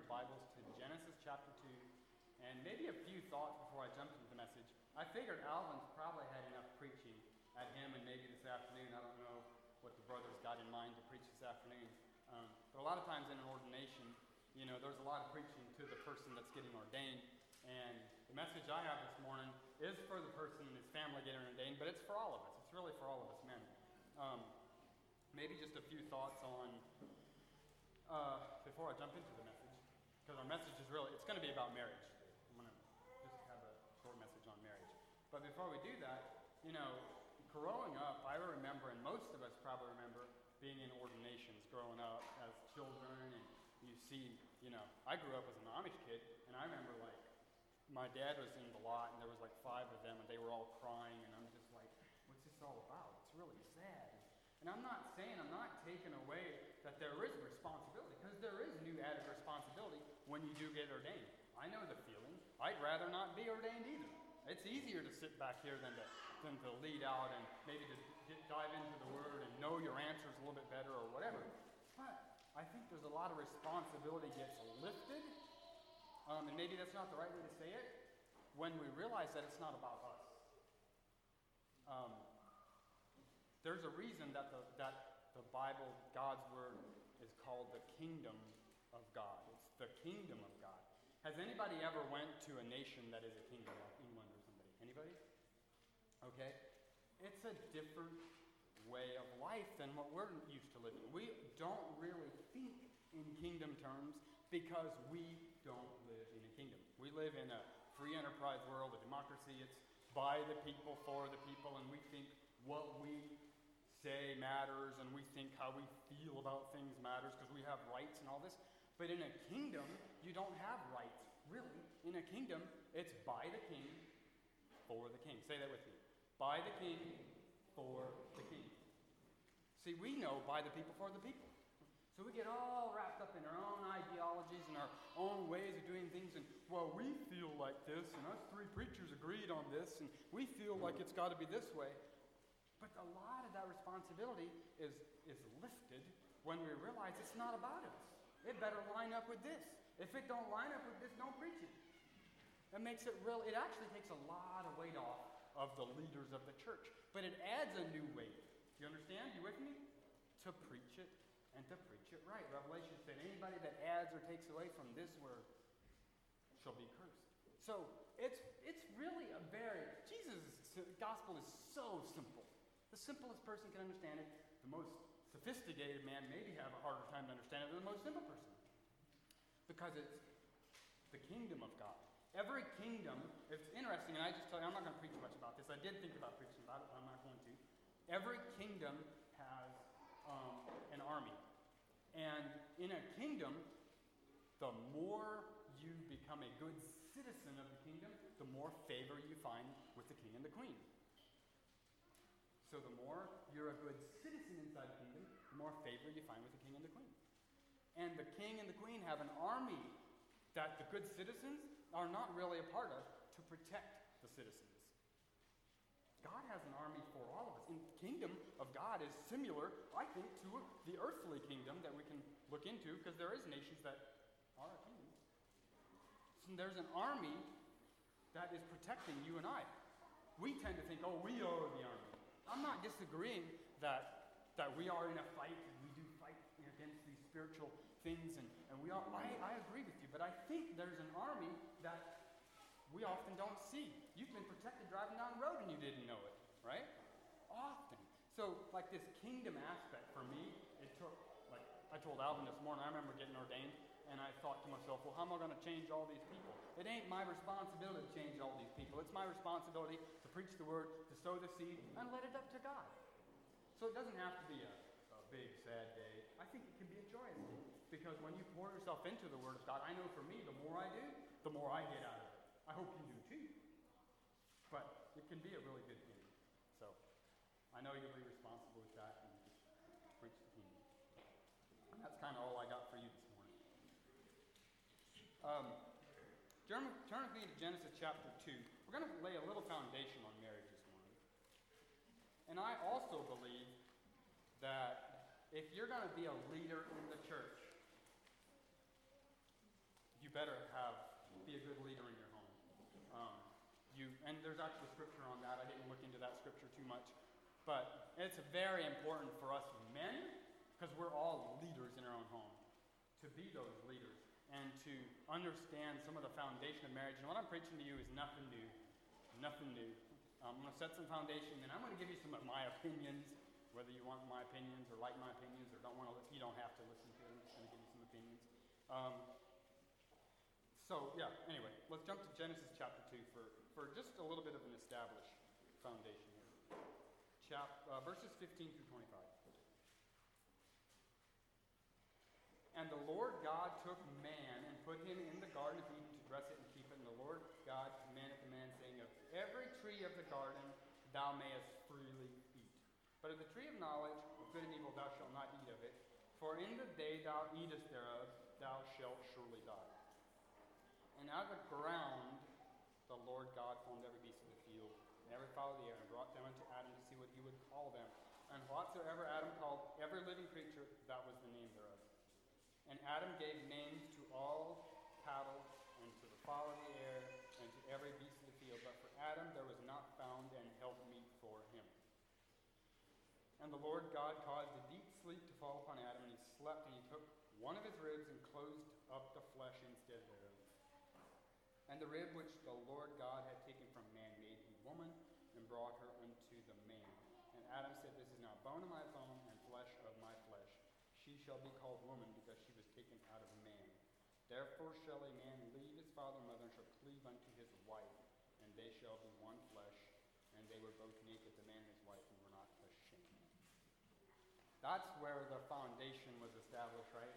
your Bibles to Genesis chapter 2 and maybe a few thoughts before I jump into the message. I figured Alvin's probably had enough preaching at him and maybe this afternoon. I don't know what the brothers got in mind to preach this afternoon. Um, but a lot of times in an ordination, you know, there's a lot of preaching to the person that's getting ordained. And the message I have this morning is for the person and his family getting ordained, but it's for all of us. It's really for all of us men. Um, maybe just a few thoughts on, uh, before I jump into the message, message is really, it's going to be about marriage. I'm going to just have a short message on marriage. But before we do that, you know, growing up, I remember, and most of us probably remember, being in ordinations growing up as children, and you see, you know, I grew up as an Amish kid, and I remember like my dad was in the lot, and there was like five of them, and they were all crying, and I'm just like, what's this all about? It's really sad. And I'm not saying, I'm not taking away that there is responsibility, because there is new added responsibility when you do get ordained. I know the feeling. I'd rather not be ordained either. It's easier to sit back here than to, than to lead out and maybe to get, dive into the Word and know your answers a little bit better or whatever. But I think there's a lot of responsibility gets lifted, um, and maybe that's not the right way to say it, when we realize that it's not about us. Um, there's a reason that the, that the Bible, God's Word, is called the kingdom of God. Kingdom of God. Has anybody ever went to a nation that is a kingdom, like England or somebody? Anybody? Okay. It's a different way of life than what we're used to living. We don't really think in kingdom terms because we don't live in a kingdom. We live in a free enterprise world, a democracy. It's by the people, for the people, and we think what we say matters and we think how we feel about things matters because we have rights and all this. But in a kingdom, you don't have rights, really. In a kingdom, it's by the king, for the king. Say that with me. By the king, for the king. See, we know by the people, for the people. So we get all wrapped up in our own ideologies and our own ways of doing things, and well, we feel like this, and us three preachers agreed on this, and we feel like it's got to be this way. But a lot of that responsibility is, is lifted when we realize it's not about us. It better line up with this. If it don't line up with this, don't preach it. It makes it real. It actually takes a lot of weight off of the leaders of the church, but it adds a new weight. Do you understand? You with me? To preach it and to preach it right. Revelation said, anybody that adds or takes away from this word shall be cursed. So it's it's really a very Jesus' gospel is so simple. The simplest person can understand it. The most sophisticated man maybe have a harder time to understand it than the most simple person. Because it's the kingdom of God. Every kingdom, it's interesting, and I just tell you, I'm not going to preach much about this. I did think about preaching about it, but I'm not going to. Every kingdom has um, an army. And in a kingdom, the more you become a good citizen of the kingdom, the more favor you find with the king and the queen. So the more you're a good citizen inside the kingdom, the more favor you find with the king and the queen. And the king and the queen have an army that the good citizens are not really a part of to protect the citizens. God has an army for all of us. And the kingdom of God is similar, I think, to the earthly kingdom that we can look into because there is nations that are a kingdom. So there's an army that is protecting you and I. We tend to think, oh, we are the army. I'm not disagreeing that, that we are in a fight and we do fight against these spiritual things, and, and we are, I, I agree with you, but I think there's an army that we often don't see. You've been protected driving down the road and you didn't know it, right? Often. So, like this kingdom aspect for me, it took, like I told Alvin this morning, I remember getting ordained, and I thought to myself, well, how am I going to change all these people? It ain't my responsibility to change all these people. It's my responsibility to preach the word, to sow the seed, and let it up to God. So it doesn't have to be a, a big, sad day. I think it can be a joyous day. Because when you pour yourself into the word of God, I know for me, the more I do, the more I get out of it. I hope you do too. But it can be a really good thing. So I know you'll be responsible with that and preach the kingdom. And that's kind of all I got for you this morning. Um, turn, turn with me to Genesis chapter 2. We're going to lay a little foundation on marriage this morning. And I also believe that if you're going to be a leader in the church, you better have be a good leader in your home. Um, you and there's actually scripture on that. I didn't look into that scripture too much, but it's very important for us men because we're all leaders in our own home to be those leaders and to understand some of the foundation of marriage. And what I'm preaching to you is nothing new, nothing new. I'm going to set some foundation, and I'm going to give you some of my opinions, whether you want my opinions or like my opinions or don't want to listen. You don't have to listen to them. I'm just going to give you some opinions. Um, so, yeah, anyway, let's jump to Genesis chapter 2 for, for just a little bit of an established foundation here. Chap, uh, verses 15 through 25. And the Lord God took man and put him in the Garden of Eden to dress it and keep it. And the Lord God commanded the man, saying, Of every tree of the garden thou mayest. But of the tree of knowledge of good and evil thou shalt not eat of it. For in the day thou eatest thereof, thou shalt surely die. And out of the ground the Lord God formed every beast of the field and every fowl of the air, and brought them unto Adam to see what he would call them. And whatsoever Adam called every living creature, that was the name thereof. And Adam gave names to all cattle, and to the fowl of the air, and to every beast of the field. But for Adam there was not found an helpmeet for him. And the Lord God caused a deep sleep to fall upon Adam, and he slept, and he took one of his ribs and closed up the flesh instead thereof. And the rib which the Lord God had taken from man made he woman, and brought her unto the man. And Adam said, This is now bone of my bone, and flesh of my flesh. She shall be called woman, because she was taken out of man. Therefore shall a man leave his father and mother, and shall cleave unto his wife, and they shall be one flesh. And they were both naked, the man and his wife, and were not ashamed. That's where the foundation was established, right?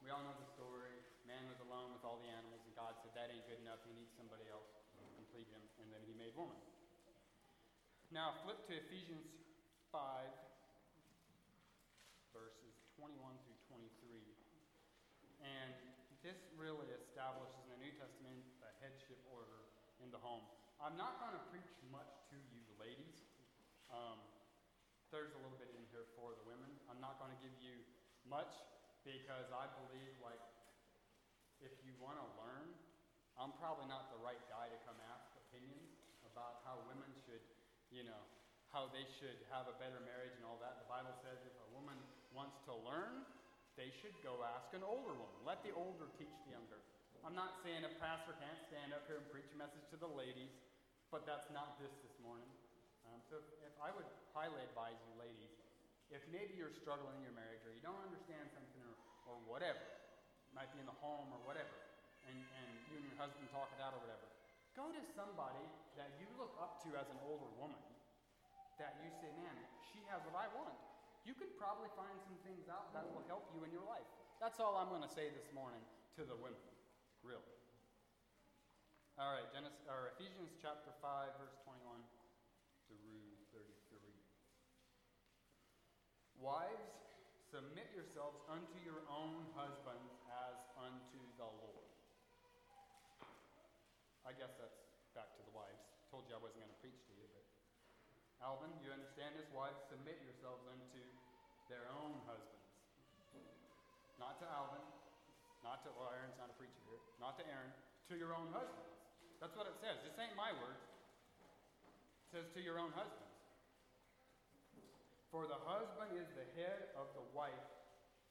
We all know the story. Man was alone with all the animals, and God said, That ain't good enough. He needs somebody else to complete him. And then he made woman. Now, flip to Ephesians 5, verses 21 through 23. And this really establishes in the New Testament a headship order in the home. I'm not going to preach much to you, ladies. Um, there's a little bit in here for the women. I'm not going to give you much because I believe, like, if you want to learn, I'm probably not the right guy to come ask opinions about how women should, you know, how they should have a better marriage and all that. The Bible says if a woman wants to learn, they should go ask an older woman. Let the older teach the younger. I'm not saying a pastor can't stand up here and preach a message to the ladies, but that's not this this morning. Um, so if, if I would highly advise you, ladies, if maybe you're struggling in your marriage or you don't understand something or, or whatever, might be in the home or whatever, and, and you and your husband talk it out or whatever, go to somebody that you look up to as an older woman that you say, man, she has what I want. You could probably find some things out that will help you in your life. That's all I'm going to say this morning to the women, really. All right, Genesis, or Ephesians chapter 5, verse 21 through Wives, submit yourselves unto your own husbands as unto the Lord. I guess that's back to the wives. Told you I wasn't going to preach to you, but Alvin, you understand this? Wives, submit yourselves unto their own husbands. Not to Alvin, not to, well, Aaron's not a preacher here, not to Aaron, to your own husbands. That's what it says. This ain't my word. It says to your own husbands. For the husband is the head of the wife,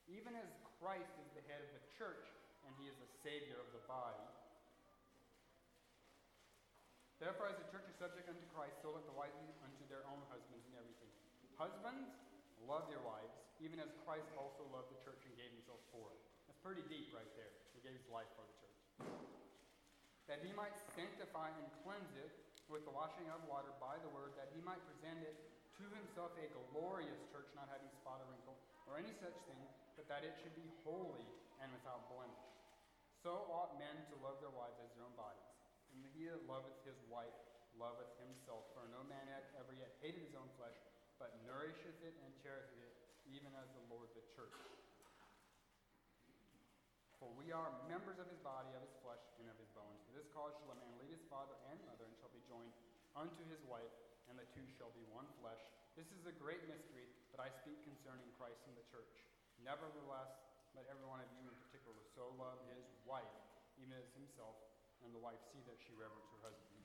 even as Christ is the head of the church, and he is the Savior of the body. Therefore, as the church is subject unto Christ, so let the wives be unto their own husbands in everything. Husbands, love your wives, even as Christ also loved the church and gave himself for it. That's pretty deep right there. He gave his life for the church. That he might sanctify and cleanse it with the washing of water by the word, that he might present it to himself a glorious church, not having spot or wrinkle or any such thing, but that it should be holy and without blemish. So ought men to love their wives as their own bodies. And he that loveth his wife loveth himself. For no man hath ever yet hated his own flesh, but nourisheth it and cherisheth it, even as the Lord the church. For we are members of his body, of his flesh, and of his bones. For this cause shall a man leave his father and mother, and shall be joined unto his wife, and the two shall be one flesh. This is a great mystery, but I speak concerning Christ and the church. Nevertheless, let every one of you in particular so love his wife even as himself and the wife see that she reverence her husband.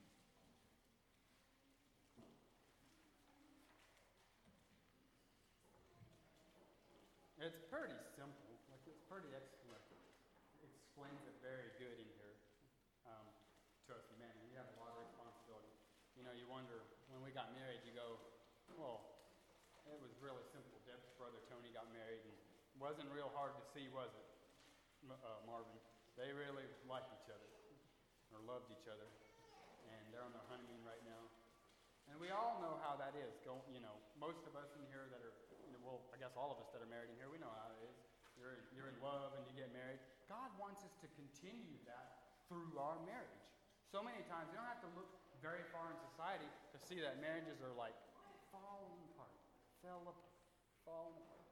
It's pretty simple. Like it's pretty excellent. It explains it very good in here um, to us men. We have a lot of responsibility. You know, you wonder when we got married. You go, well, it was really simple. Deb's brother Tony got married, and it wasn't real hard to see, was it, uh, Marvin? They really liked each other or loved each other, and they're on their honeymoon right now. And we all know how that is. Go, you know, most of us in here that are well, I guess all of us that are married in here, we know how it is. You're, you're in love and you get married. God wants us to continue that through our marriage. So many times, you don't have to look very far in society see that marriages are like falling apart, fell apart, falling apart.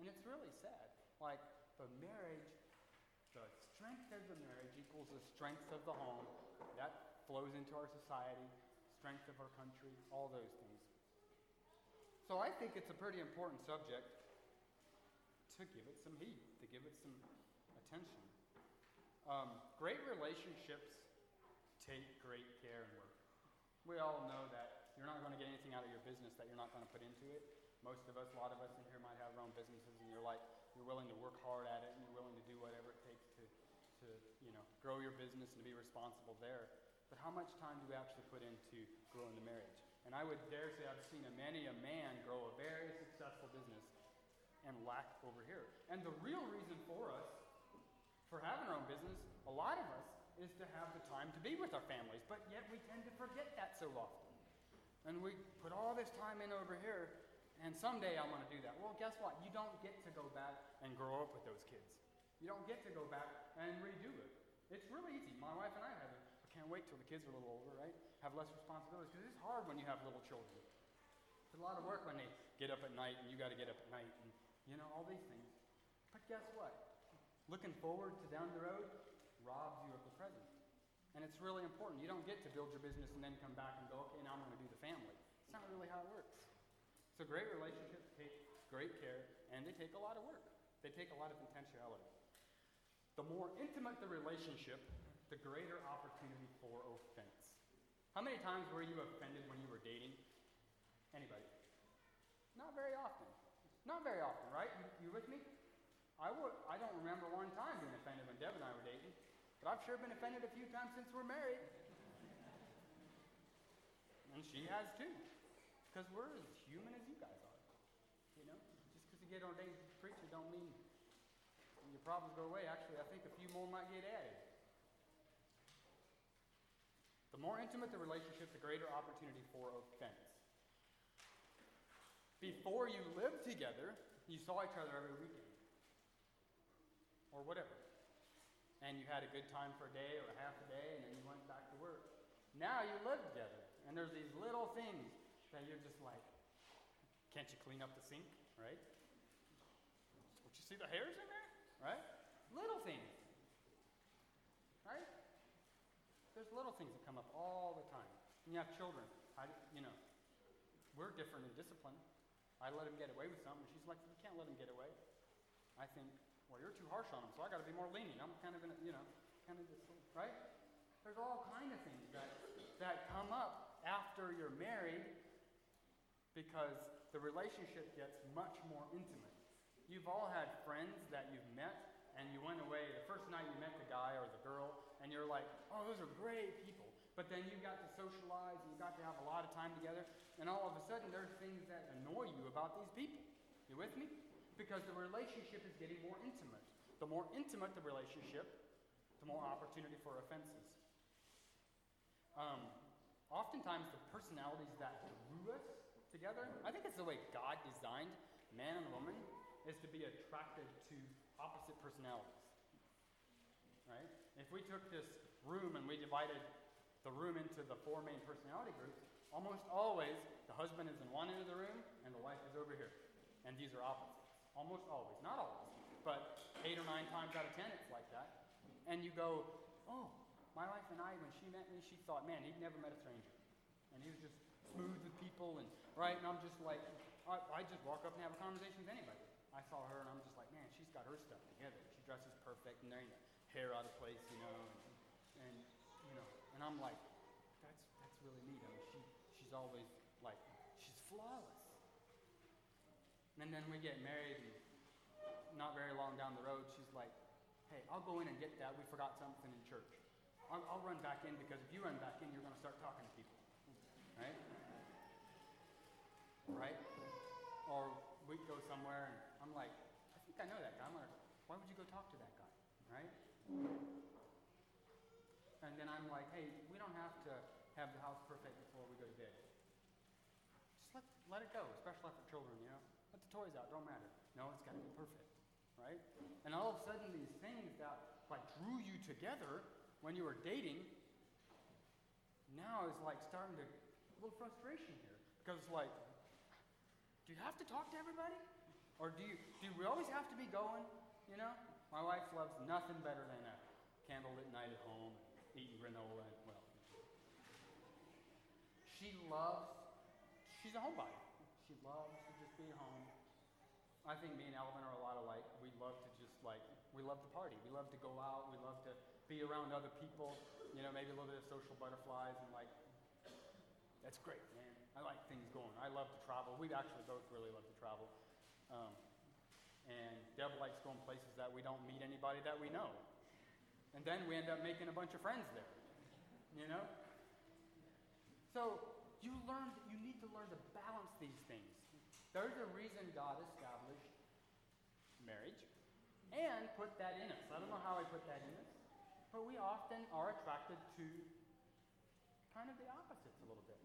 And it's really sad. Like the marriage, the strength of the marriage equals the strength of the home. That flows into our society, strength of our country, all those things. So I think it's a pretty important subject to give it some heat, to give it some attention. Um, great relationships take great care and work. We all know that you're not going to get anything out of your business that you're not going to put into it. Most of us, a lot of us in here might have our own businesses, and you're like, you're willing to work hard at it, and you're willing to do whatever it takes to, to you know, grow your business and to be responsible there. But how much time do we actually put into growing the marriage? And I would dare say I've seen a many a man grow a very successful business and lack over here. And the real reason for us, for having our own business, a lot of us, is to have the time to be with our families. But yet we tend to forget that so often. And we put all this time in over here, and someday I want to do that. Well, guess what? You don't get to go back and grow up with those kids. You don't get to go back and redo it. It's really easy. My wife and I have it. I can't wait till the kids are a little older, right? have less responsibilities because it's hard when you have little children. It's a lot of work when they get up at night and you got to get up at night and, you know, all these things. But guess what? Looking forward to down the road robs you of the present. And it's really important. You don't get to build your business and then come back and go, okay, now I'm going to do the family. It's not really how it works. So great relationships take great care and they take a lot of work. They take a lot of intentionality. The more intimate the relationship, the greater opportunity for offense. How many times were you offended when you were dating? Anybody? Not very often. Not very often, right? You, you with me? I, would, I don't remember one time being offended when Deb and I were dating, but I've sure been offended a few times since we're married. And she has too, because we're as human as you guys are. You know, just because you get ordained as a preacher don't mean your problems go away. Actually, I think a few more might get added. The more intimate the relationship, the greater opportunity for offense. Before you lived together, you saw each other every weekend. Or whatever. And you had a good time for a day or half a day, and then you went back to work. Now you live together, and there's these little things that you're just like, can't you clean up the sink, right? Don't you see the hairs in there? Right? Little things. Right? There's little things that come up all the time. And you have children. I, you know, we're different in discipline. I let him get away with something. She's like, you can't let him get away. I think, well, you're too harsh on them, so I got to be more lenient. I'm kind of gonna, you know, kind of this, right? There's all kind of things that that come up after you're married because the relationship gets much more intimate. You've all had friends that you've met and you went away the first night you met the guy or the girl, and you're like, oh, those are great people. But then you've got to socialize and you've got to have a lot of time together, and all of a sudden there's things that annoy you about these people. You with me? Because the relationship is getting more intimate. The more intimate the relationship, the more opportunity for offenses. Um, oftentimes, the personalities that drew us together, I think it's the way God designed man and woman, is to be attracted to opposite personalities. Right? If we took this room and we divided the room into the four main personality groups, almost always the husband is in one end of the room and the wife is over here. And these are opposites. Almost always. Not always. But eight or nine times out of ten, it's like that. And you go, oh, my wife and I, when she met me, she thought, man, he'd never met a stranger. And he was just smooth with people, and right, and I'm just like, I, I just walk up and have a conversation with anybody. I saw her and I'm just like, man, she's got her stuff together. She dresses perfect and there you hair out of place, you know, and, and you know, and I'm like, that's that's really neat. I mean, she she's always like, she's flawless. And then we get married, and not very long down the road, she's like, hey, I'll go in and get that. We forgot something in church. I'll, I'll run back in because if you run back in, you're going to start talking to people, right? Right? Or we go somewhere, and I'm like, I think I know that guy. I'm like, why would you go talk to that guy, right? And then I'm like, hey, we don't have to have the house perfect before we go to bed. Just let, let it go, especially for children, you know? Toys out, don't matter. No, it's got to be perfect, right? And all of a sudden, these things that like drew you together when you were dating, now is like starting to a little frustration here because like, do you have to talk to everybody, or do you do we always have to be going? You know, my wife loves nothing better than a candlelit night at home, eating granola and well. She loves. She's a homebody. She loves to just be home. I think me and Elvin are a lot alike. We love to just like we love to party. We love to go out. We love to be around other people. You know, maybe a little bit of social butterflies and like. That's great, man. I like things going. I love to travel. We actually both really love to travel. Um, and Deb likes going places that we don't meet anybody that we know. And then we end up making a bunch of friends there. You know? So you learn you need to learn to balance these things. There's a reason God established marriage and put that in us. I don't know how I put that in us, but we often are attracted to kind of the opposites a little bit.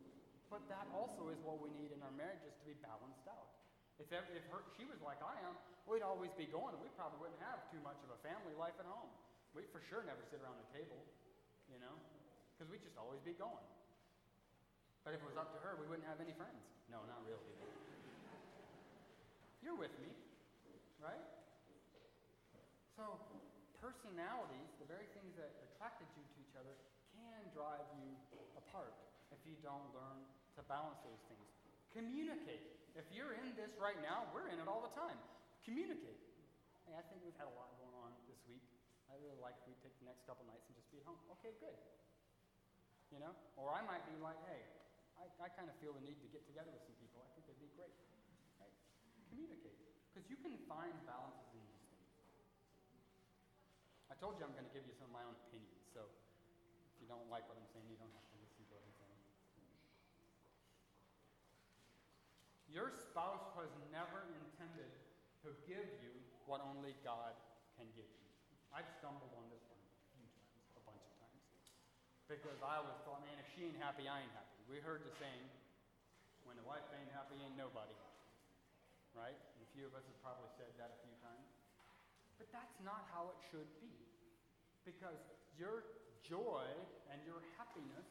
But that also is what we need in our marriages to be balanced out. If, ever, if her, she was like I am, we'd always be going, and we probably wouldn't have too much of a family life at home. We'd for sure never sit around the table, you know, because we'd just always be going. But if it was up to her, we wouldn't have any friends. No, not really. You're with me, right? So, personalities, the very things that attracted you to each other, can drive you apart if you don't learn to balance those things. Communicate. If you're in this right now, we're in it all the time. Communicate. Hey, I think we've had a lot going on this week. I really like if we take the next couple nights and just be at home. Okay, good. You know? Or I might be like, hey, I, I kind of feel the need to get together with some people. I think it'd be great. Right? Communicate. Because you can find balances. I told you I'm going to give you some of my own opinions. So if you don't like what I'm saying, you don't have to listen to what I'm saying. Your spouse was never intended to give you what only God can give you. I've stumbled on this one a bunch of times. Because I always thought, man, if she ain't happy, I ain't happy. We heard the saying, when the wife ain't happy, ain't nobody. Right? And a few of us have probably said that a few times. But that's not how it should be. Because your joy and your happiness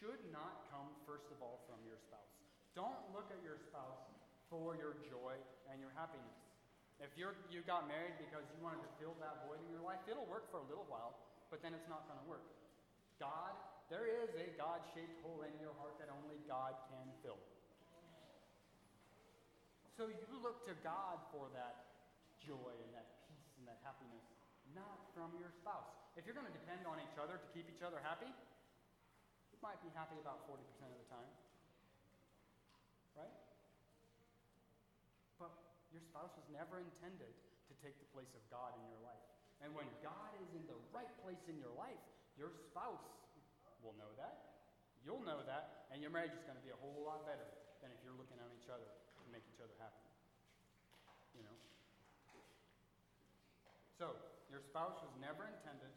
should not come, first of all, from your spouse. Don't look at your spouse for your joy and your happiness. If you're, you got married because you wanted to fill that void in your life, it'll work for a little while, but then it's not going to work. God, there is a God shaped hole in your heart that only God can fill. So you look to God for that joy and that peace and that happiness, not from your spouse. If you're going to depend on each other to keep each other happy, you might be happy about 40% of the time. Right? But your spouse was never intended to take the place of God in your life. And when God is in the right place in your life, your spouse will know that. You'll know that. And your marriage is going to be a whole lot better than if you're looking on each other to make each other happy. You know? So, spouse was never intended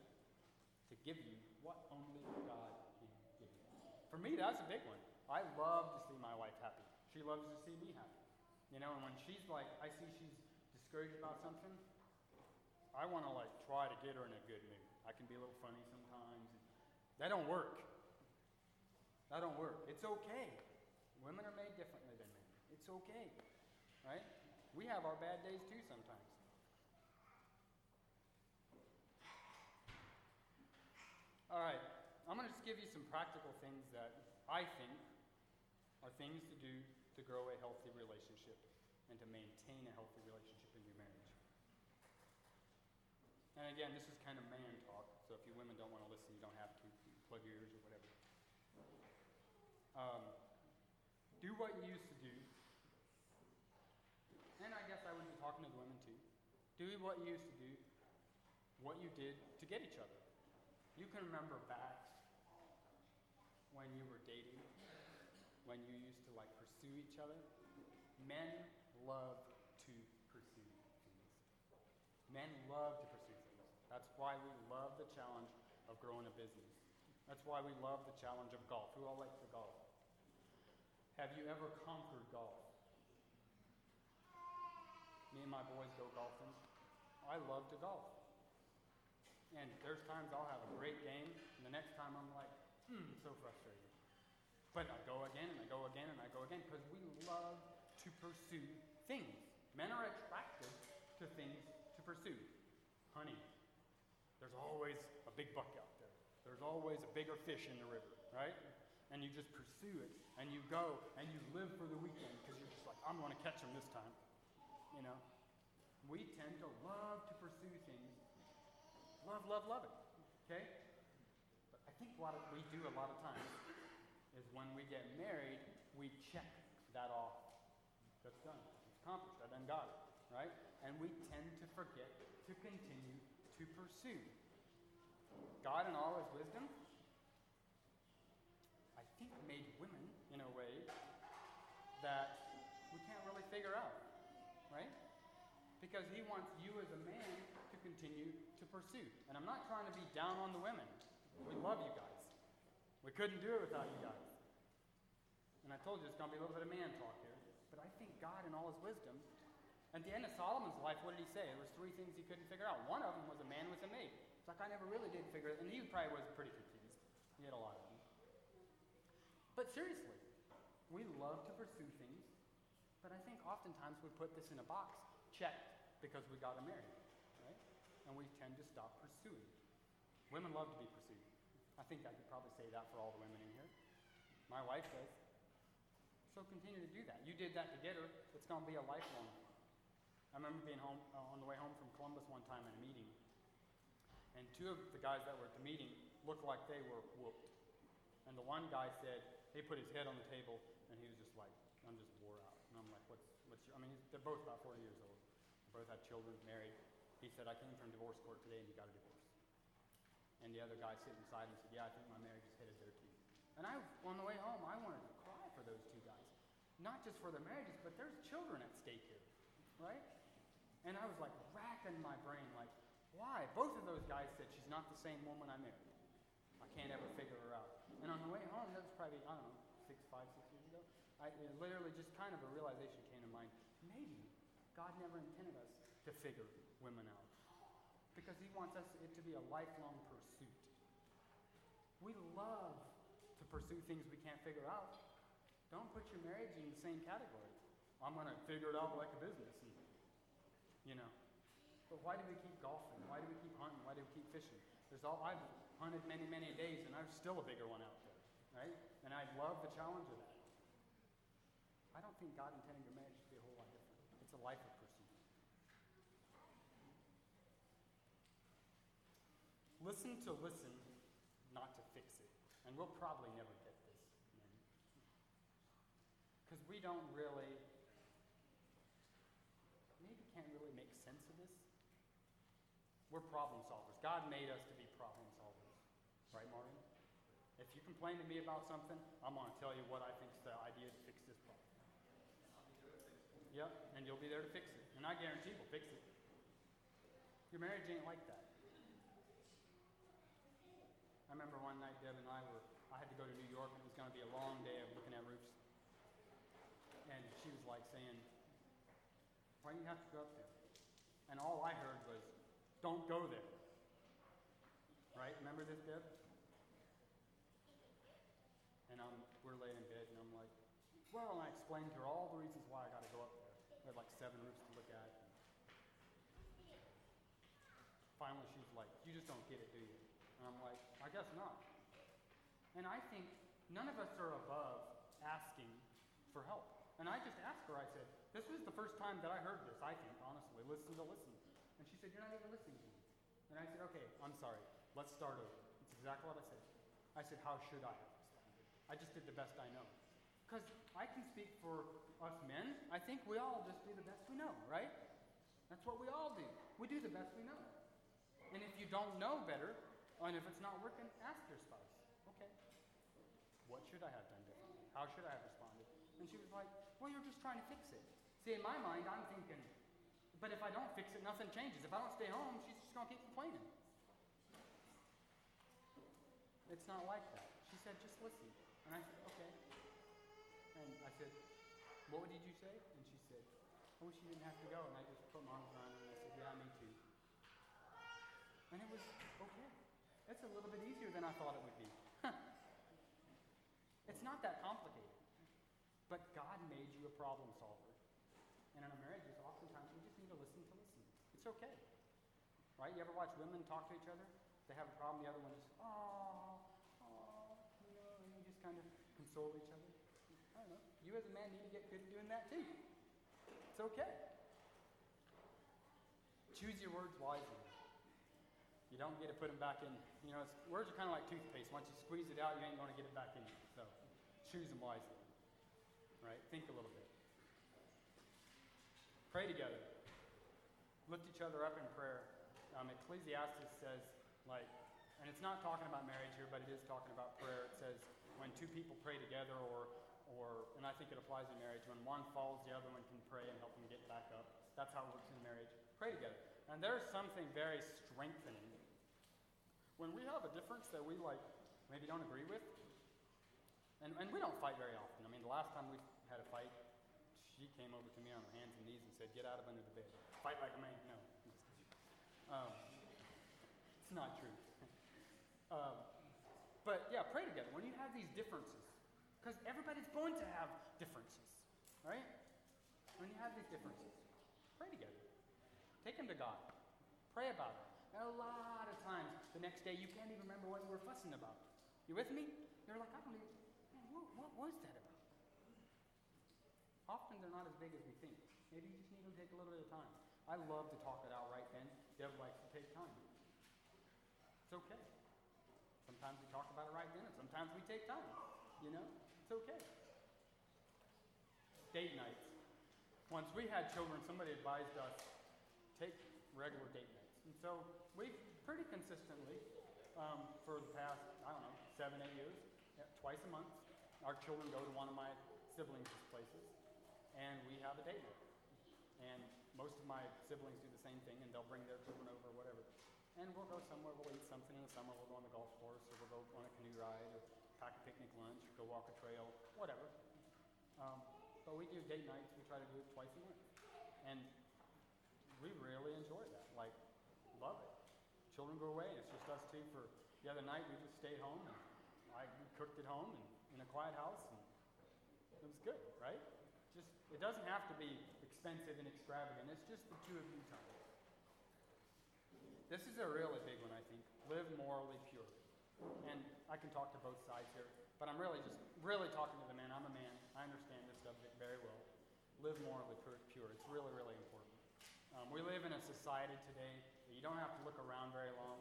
to give you what only God can give you. For me, that's a big one. I love to see my wife happy. She loves to see me happy. You know, and when she's like, I see she's discouraged about something, I want to like try to get her in a good mood. I can be a little funny sometimes. That don't work. That don't work. It's okay. Women are made differently than men. It's okay. Right? We have our bad days too sometimes. All right. I'm going to just give you some practical things that I think are things to do to grow a healthy relationship and to maintain a healthy relationship in your marriage. And again, this is kind of man talk, so if you women don't want to listen, you don't have to. You plug your ears or whatever. Um, do what you used to do. And I guess I would be talking to the women too. Do what you used to do, what you did to get each other. You can remember back when you were dating, when you used to like pursue each other. Men love to pursue things. Men love to pursue things. That's why we love the challenge of growing a business. That's why we love the challenge of golf. Who all likes to golf? Have you ever conquered golf? Me and my boys go golfing. I love to golf. And there's times I'll have a great game, and the next time I'm like, hmm, so frustrated. But I go again, and I go again, and I go again, because we love to pursue things. Men are attracted to things to pursue. Honey, there's always a big buck out there. There's always a bigger fish in the river, right? And you just pursue it, and you go, and you live for the weekend because you're just like, I'm going to catch him this time. You know? We tend to love to pursue things. Love, love, love it. Okay? But I think what we do a lot of times is when we get married, we check that off. That's done. It's accomplished. I done got it. Right? And we tend to forget to continue to pursue. God, in all his wisdom, I think made women in a way that we can't really figure out. Right? Because he wants you as a man to continue to pursue. And I'm not trying to be down on the women. We love you guys. We couldn't do it without you guys. And I told you it's going to be a little bit of man talk here. But I think God, in all his wisdom, at the end of Solomon's life, what did he say? There was three things he couldn't figure out. One of them was a man with a maid. It's like I never really did figure it, and he probably was pretty confused. He had a lot of them. But seriously, we love to pursue things, but I think oftentimes we put this in a box, checked because we got married? And we tend to stop pursuing. Women love to be pursued. I think I could probably say that for all the women in here. My wife does. So continue to do that. You did that to get her. It's going to be a lifelong. I remember being home uh, on the way home from Columbus one time in a meeting, and two of the guys that were at the meeting looked like they were whooped. And the one guy said he put his head on the table, and he was just like, "I'm just wore out." And I'm like, "What's what's your?" I mean, they're both about 40 years old. They both had children, married. He said, "I came from divorce court today, and he got a divorce." And the other guy sitting beside him said, "Yeah, I think my marriage is headed there too." And I, on the way home, I wanted to cry for those two guys, not just for their marriages, but there's children at stake here, right? And I was like racking my brain, like, why? Both of those guys said she's not the same woman I married. I can't ever figure her out. And on the way home, that was probably, I don't know, six, five, six years ago, I literally just kind of a realization came to mind. Maybe God never intended us to figure women out. Because he wants us it to be a lifelong pursuit. We love to pursue things we can't figure out. Don't put your marriage in the same category. I'm going to figure it out like a business. And, you know. But why do we keep golfing? Why do we keep hunting? Why do we keep fishing? There's all I've hunted many, many days, and I'm still a bigger one out there, right? And I love the challenge of that. I don't think God intended your marriage to be a whole lot different. It's a life of pursuit. Listen to listen, not to fix it. And we'll probably never get this. Because we don't really, maybe can't really make sense of this. We're problem solvers. God made us to be problem solvers. Right, Martin? If you complain to me about something, I'm going to tell you what I think is the idea to fix this problem. Yep, and you'll be there to fix it. And I guarantee we'll fix it. Your marriage ain't like that. I remember one night Deb and I were, I had to go to New York and it was going to be a long day of looking at roofs. And she was like saying, why do you have to go up there? And all I heard was, don't go there. Right? Remember this, Deb? And I'm, we're laying in bed and I'm like, well, and I explained to her all the reasons why I got to go up there. We had like seven roofs to look at. Finally, she's like, you just don't get it, do you? And I'm like, I guess not. And I think none of us are above asking for help. And I just asked her, I said, this was the first time that I heard this, I think, honestly. Listen to listen. And she said, You're not even listening to me. And I said, okay, I'm sorry. Let's start over. That's exactly what I said. I said, how should I have responded? I just did the best I know. Because I can speak for us men. I think we all just do the best we know, right? That's what we all do. We do the best we know. And if you don't know better, and if it's not working, ask your spouse, okay, what should I have done differently? How should I have responded? And she was like, well, you're just trying to fix it. See, in my mind, I'm thinking, but if I don't fix it, nothing changes. If I don't stay home, she's just going to keep complaining. It's not like that. She said, just listen. And I said, okay. And I said, what did you say? And she said, I wish you didn't have to go. And I just put my arms around her and I said, yeah, me too. And it was okay. It's a little bit easier than I thought it would be. it's not that complicated. But God made you a problem solver. And in our marriages, oftentimes we just need to listen to listen. It's okay. Right? You ever watch women talk to each other? They have a problem, the other one just, oh, oh, you know, and you just kind of console each other. I don't know. You as a man need to get good at doing that too. It's okay. Choose your words wisely. You don't get to put them back in. You know, words are kind of like toothpaste. Once you squeeze it out, you ain't going to get it back in. So choose them wisely. Right? Think a little bit. Pray together. Lift each other up in prayer. Um, Ecclesiastes says, like, and it's not talking about marriage here, but it is talking about prayer. It says, when two people pray together, or, or, and I think it applies in marriage, when one falls, the other one can pray and help them get back up. That's how it works in marriage. Pray together. And there's something very strengthening when we have a difference that we like maybe don't agree with, and, and we don't fight very often. I mean, the last time we had a fight, she came over to me on her hands and knees and said, Get out of under the bed. Fight like a man. No. Um, it's not true. um, but yeah, pray together. When you have these differences, because everybody's going to have differences, right? When you have these differences, pray together. Take them to God. Pray about it. And a lot of times, the next day, you can't even remember what you were fussing about. You with me? You're like, I don't even, man, what, what was that about? Often they're not as big as we think. Maybe you just need to take a little bit of time. I love to talk it out right then. Deb likes to take time. It's okay. Sometimes we talk about it right then, and sometimes we take time. You know? It's okay. Date nights. Once we had children, somebody advised us take regular date nights. And so we've pretty consistently, um, for the past, I don't know, seven, eight years, twice a month, our children go to one of my siblings' places, and we have a date night. And most of my siblings do the same thing, and they'll bring their children over or whatever. And we'll go somewhere, we'll eat something in the summer, we'll go on the golf course, or we'll go on a canoe ride, or pack a picnic lunch, or go walk a trail, whatever. Um, but we do date nights, we try to do it twice a month. And we really enjoy that. Like, love it. Children go away, it's just us two for the other night. We just stayed home, and I cooked at home and in a quiet house, and it was good, right? Just it doesn't have to be expensive and extravagant. It's just the two of you time. This is a really big one, I think. Live morally pure. And I can talk to both sides here, but I'm really just really talking to the man. I'm a man. I understand this subject very well. Live morally pure. It's really, really important. Um, we live in a society today that you don't have to look around very long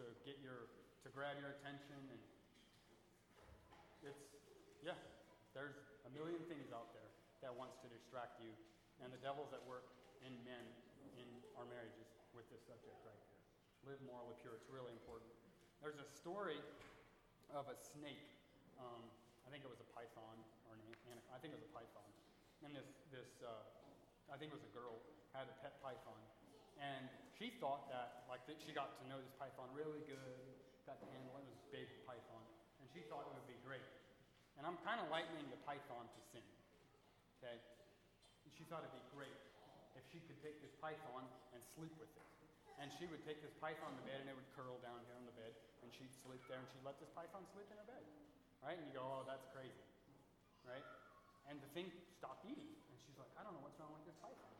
to get your to grab your attention and it's yeah, there's a million things out there that wants to distract you, and the devil's at work in men in our marriages with this subject right here. Live morally pure. It's really important. There's a story of a snake. Um, I think it was a python or an anaconda. I think it was a python. And this this uh, I think it was a girl had a pet python, and she thought that like that she got to know this python really good, got to handle it. It was a big python, and she thought it would be great. And I'm kind of likening the python to sin. Okay? She thought it'd be great if she could take this python and sleep with it. And she would take this python to bed and it would curl down here on the bed and she'd sleep there and she'd let this python sleep in her bed. Right? And you go, oh, that's crazy. Right? And the thing stopped eating. And she's like, I don't know what's wrong with this python.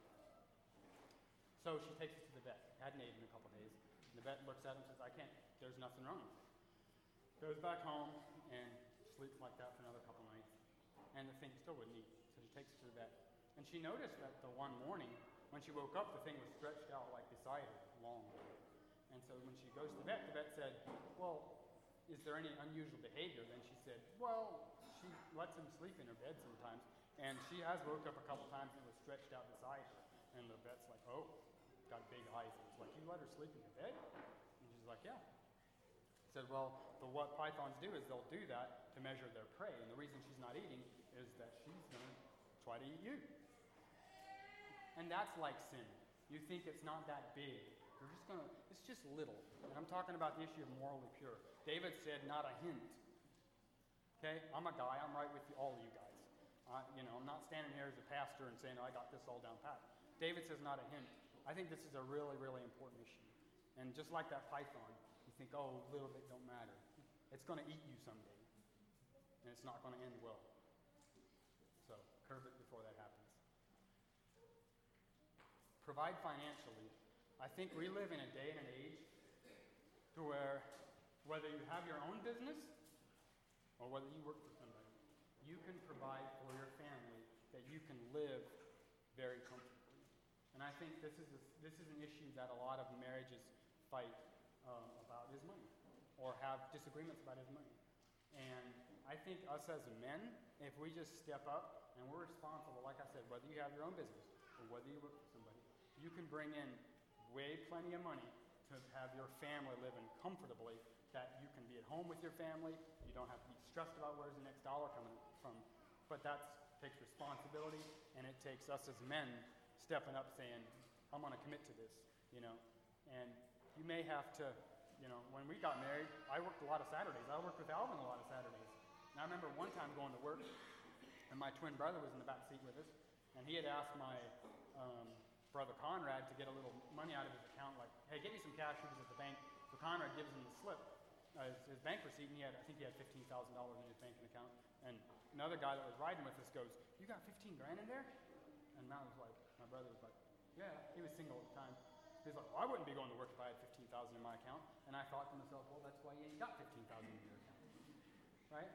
So she takes it to the vet. Hadn't eaten in a couple days. And the vet looks at him and says, I can't, there's nothing wrong with it. Goes back home and sleeps like that for another couple nights. And the thing still wouldn't eat. So she takes it to the vet. And she noticed that the one morning, when she woke up, the thing was stretched out like beside her, long. And so when she goes to the vet, the vet said, Well, is there any unusual behavior? Then she said, Well, she lets him sleep in her bed sometimes. And she has woke up a couple times and was stretched out beside her. And the vet's like, Oh, got big eyes. And he's like, You let her sleep in your bed? And she's like, Yeah. He said, Well, the, what pythons do is they'll do that to measure their prey. And the reason she's not eating is that she's going to try to eat you. And that's like sin. You think it's not that big. You're just going to, it's just little. And I'm talking about the issue of morally pure. David said, Not a hint. Okay? I'm a guy, I'm right with you, all of you guys. You know, I'm not standing here as a pastor and saying, oh, I got this all down pat. David says, not a hint. I think this is a really, really important issue. And just like that python, you think, oh, a little bit don't matter. It's going to eat you someday. And it's not going to end well. So curb it before that happens. Provide financially. I think we live in a day and an age to where whether you have your own business or whether you work for somebody, you can provide for your family that you can live very comfortably. And I think this is, a, this is an issue that a lot of marriages fight um, about is money or have disagreements about is money. And I think us as men, if we just step up and we're responsible, like I said, whether you have your own business or whether you work for somebody, you can bring in way plenty of money to have your family living comfortably, that you can be at home with your family, you don't have to be stressed about where's the next dollar coming from. But that takes responsibility, and it takes us as men stepping up saying, I'm going to commit to this, you know. And you may have to, you know, when we got married, I worked a lot of Saturdays. I worked with Alvin a lot of Saturdays. And I remember one time going to work, and my twin brother was in the back seat with us, and he had asked my um, brother Conrad to get a little money out of his account, like, hey, get me some cash, he was at the bank. So Conrad gives him the slip uh, his, his bank receipt, and he had, I think he had $15,000 in his banking account. And another guy that was riding with us goes, You got 15 grand in there? And Matt was like, My brother was like, Yeah, he was single at the time. He's like, well, I wouldn't be going to work if I had 15,000 in my account. And I thought to myself, well, that's why you ain't got 15,000 in your account. Right?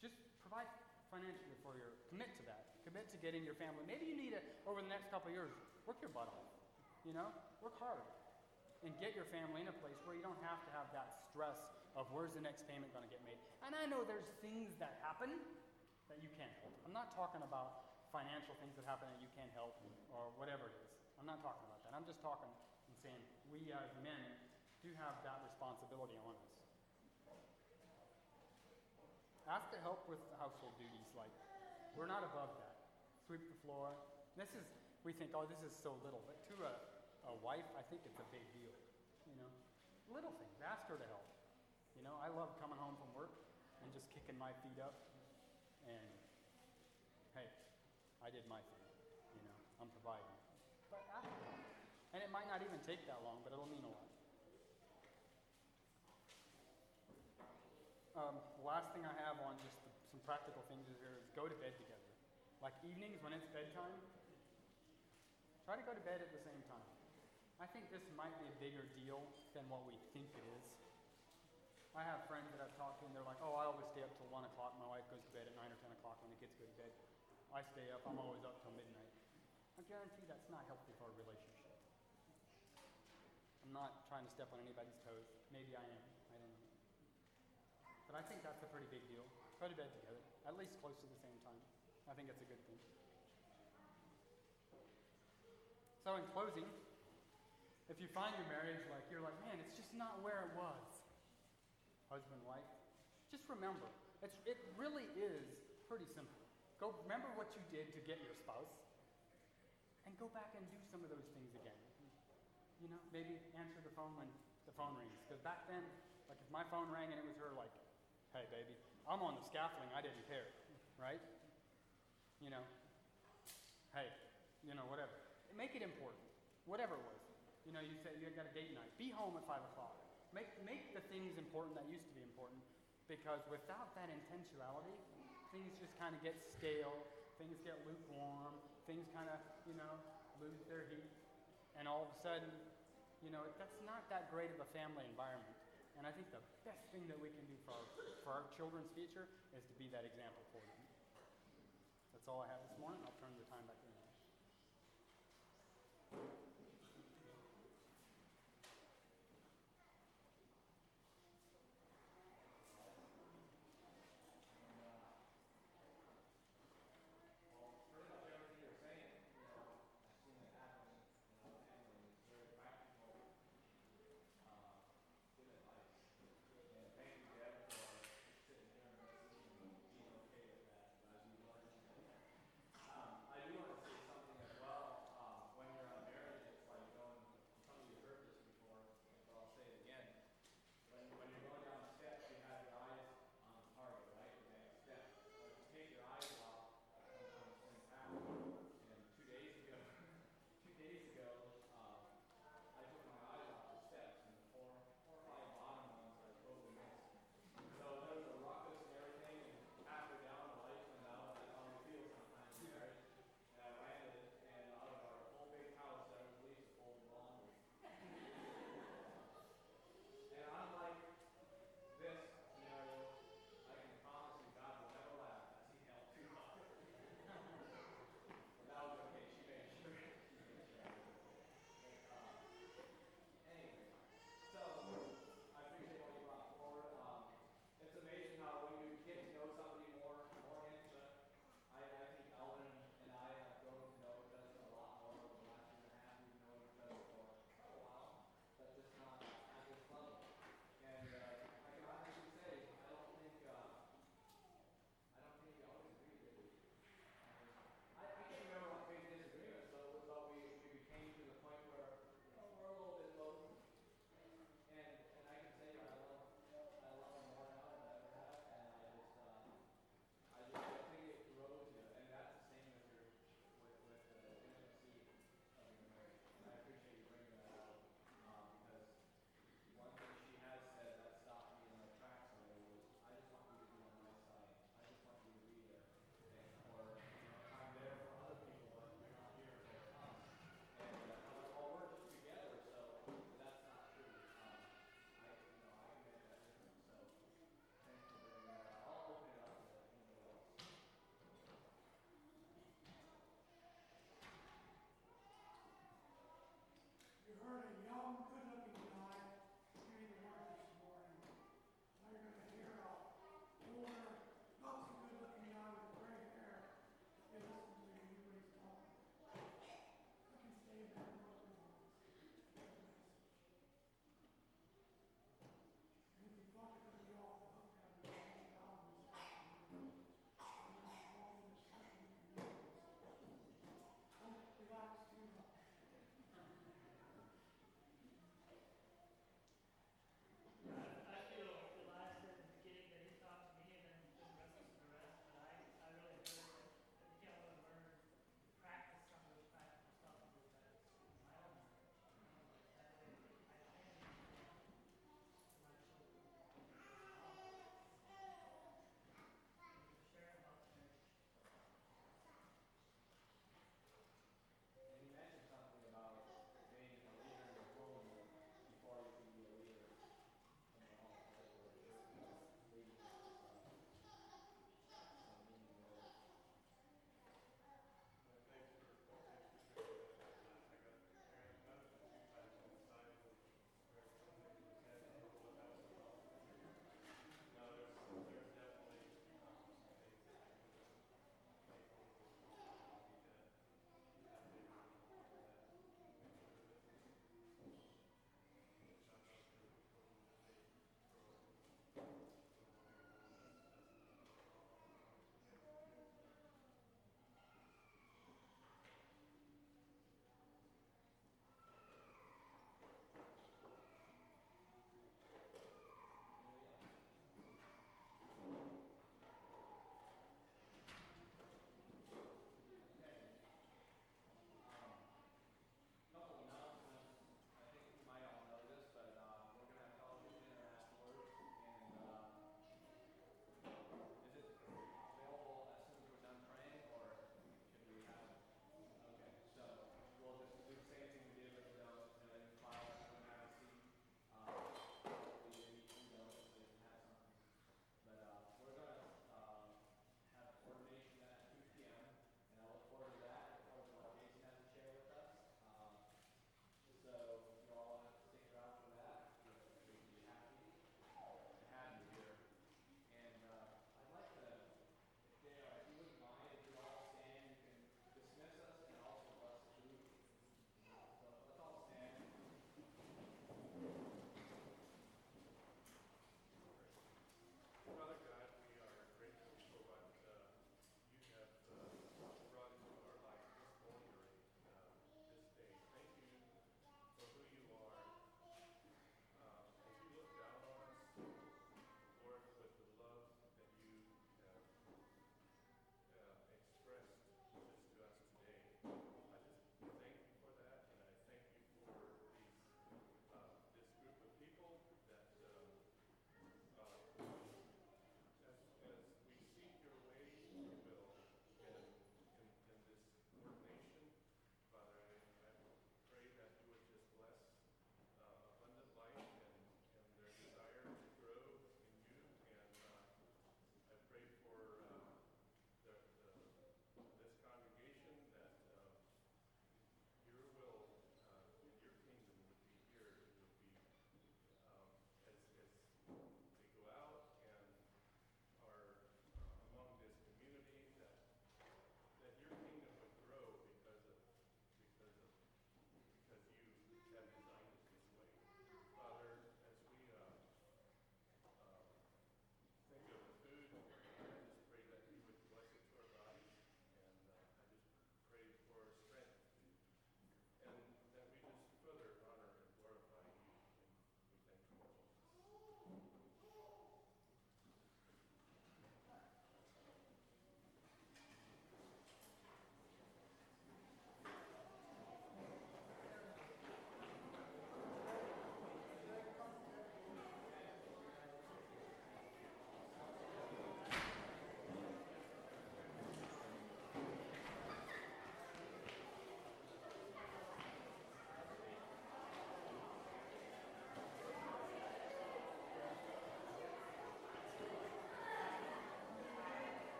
Just provide financially for your, commit to that. Commit to getting your family. Maybe you need it over the next couple years. Work your butt off. You know? Work hard and get your family in a place where you don't have to have that stress of where's the next payment going to get made. And I know there's things that happen that you can't help. I'm not talking about financial things that happen that you can't help or whatever it is. I'm not talking about that. I'm just talking and saying we as men do have that responsibility on us. Ask to help with household duties, like we're not above that. Sweep the floor. This is we think, oh, this is so little, but to a a wife, I think it's a big deal. You know, little things. Ask her to help. You know, I love coming home from work and just kicking my feet up and, hey, I did my thing. You know, I'm providing. But. And it might not even take that long, but it'll mean a lot. Um, last thing I have on just the, some practical things is go to bed together. Like evenings when it's bedtime, try to go to bed at the same time. I think this might be a bigger deal than what we think it is. I have friends that I've talked to, and they're like, oh, I always stay up till 1 o'clock. My wife goes to bed at 9 or 10 o'clock when the kids go to bed. I stay up, I'm always up till midnight. I guarantee that's not healthy for a relationship. I'm not trying to step on anybody's toes. Maybe I am. I don't know. But I think that's a pretty big deal. Go to bed together, at least close to the same time. I think it's a good thing. So, in closing, if you find your marriage like you're like, man, it's just not where it was, husband, wife, just remember, it's, it really is pretty simple. Go remember what you did to get your spouse, and go back and do some of those things again. You know, maybe answer the phone when the phone rings. Because back then, like if my phone rang and it was her, like, hey, baby, I'm on the scaffolding, I didn't care, right? You know, hey, you know, whatever. Make it important, whatever it was. You know, you say you got a date night. Be home at 5 o'clock. Make, make the things important that used to be important because without that intentionality, things just kind of get stale, things get lukewarm, things kind of, you know, lose their heat. And all of a sudden, you know, that's not that great of a family environment. And I think the best thing that we can do for our, for our children's future is to be that example for them. That's all I have this morning. I'll turn the time back you.